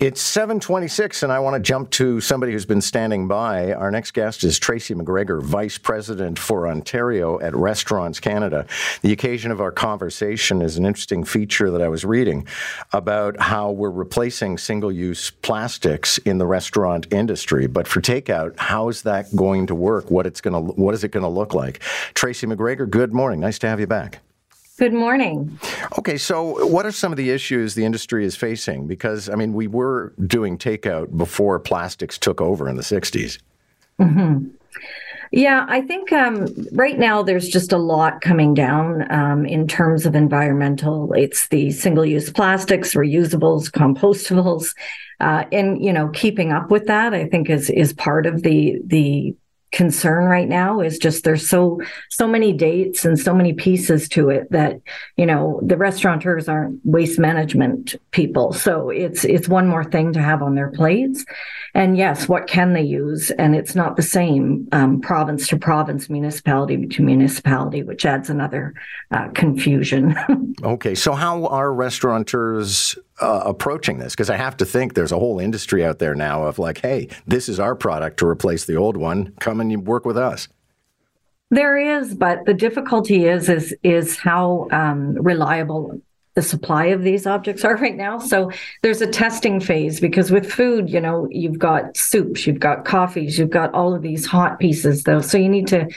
It's 726, and I want to jump to somebody who's been standing by. Our next guest is Tracy Macgregor, Vice President for Ontario at Restaurants Canada. The occasion of our conversation is an interesting feature that I was reading about how we're replacing single use plastics in the restaurant industry. But for takeout, how is that going to work? What, it's gonna, what is it going to look like? Tracy Macgregor, good morning. Nice to have you back. Good morning. Okay, so what are some of the issues the industry is facing? Because, I mean, we were doing takeout before plastics took over in the 60s. Mm-hmm. Yeah, I think um, right now there's just a lot coming down um, in terms of environmental. It's the single-use plastics, reusables, compostables, uh, and you know, keeping up with that, I think is is part of the the concern right now is just there's so so many dates and so many pieces to it that you know the restaurateurs aren't waste management people. So it's it's one more thing to have on their plates. And yes what can they use? And it's not the same um, province to province municipality to municipality which adds another uh, confusion. Okay so how are restaurateurs uh, approaching this? Because I have to think there's a whole industry out there now of like, hey, this is our product to replace the old one. Come and work with us. There is, but the difficulty is is is how um, reliable the supply of these objects are right now. So there's a testing phase because with food, you know, you've got soups, you've got coffees, you've got all of these hot pieces though. So you need to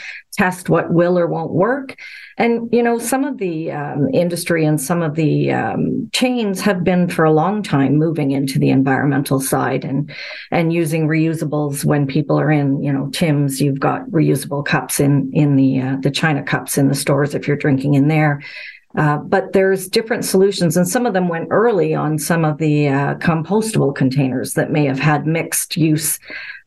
test what will or won't work. And, you know, some of the um, industry and some of the um, chains have been for a long time moving into the environmental side and, and using reusables when people are in, you know, Tim's, you've got reusable cups in, in the, uh, the China cups in the stores if you're drinking in there. Uh, but there's different solutions, and some of them went early on some of the uh, compostable containers that may have had mixed use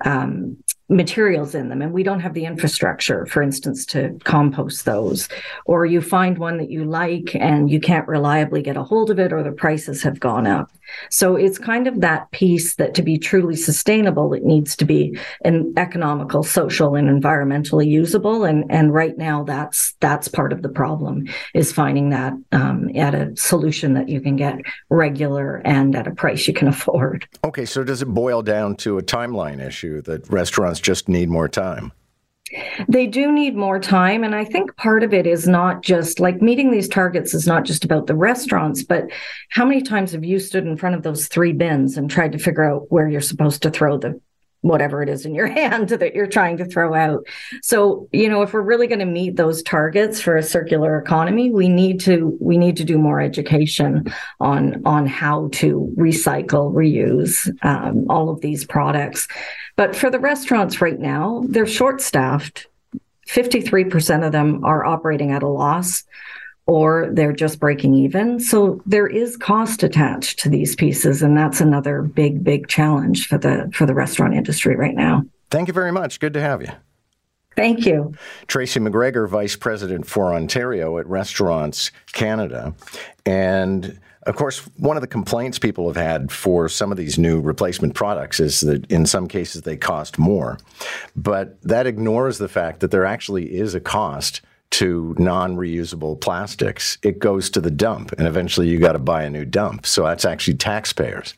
um, materials in them and we don't have the infrastructure for instance to compost those. Or you find one that you like and you can't reliably get a hold of it or the prices have gone up so it's kind of that piece that to be truly sustainable it needs to be an economical social and environmentally usable and and right now that's that's part of the problem is finding that um, at a solution that you can get regular and at a price you can afford okay so does it boil down to a timeline issue that restaurants restaurants just need more time? They do need more time. And I think part of it is not just like meeting these targets is not just about the restaurants, but how many times have you stood in front of those three bins and tried to figure out where you're supposed to throw the whatever it is in your hand that you're trying to throw out. So, you know, if we're really going to meet those targets for a circular economy, we need to we need to do more education on on how to recycle, reuse um, all of these products. But for the restaurants right now, they're short staffed. 53% of them are operating at a loss or they're just breaking even. So there is cost attached to these pieces, and that's another big, big challenge for the for the restaurant industry right now. Thank you very much. Good to have you. Thank you. Tracy Macgregor, Vice President for Ontario at Restaurants Canada. And of course, one of the complaints people have had for some of these new replacement products is that in some cases they cost more. But that ignores the fact that there actually is a cost to non reusable plastics, it goes to the dump, and eventually you got to buy a new dump. So that's actually taxpayers.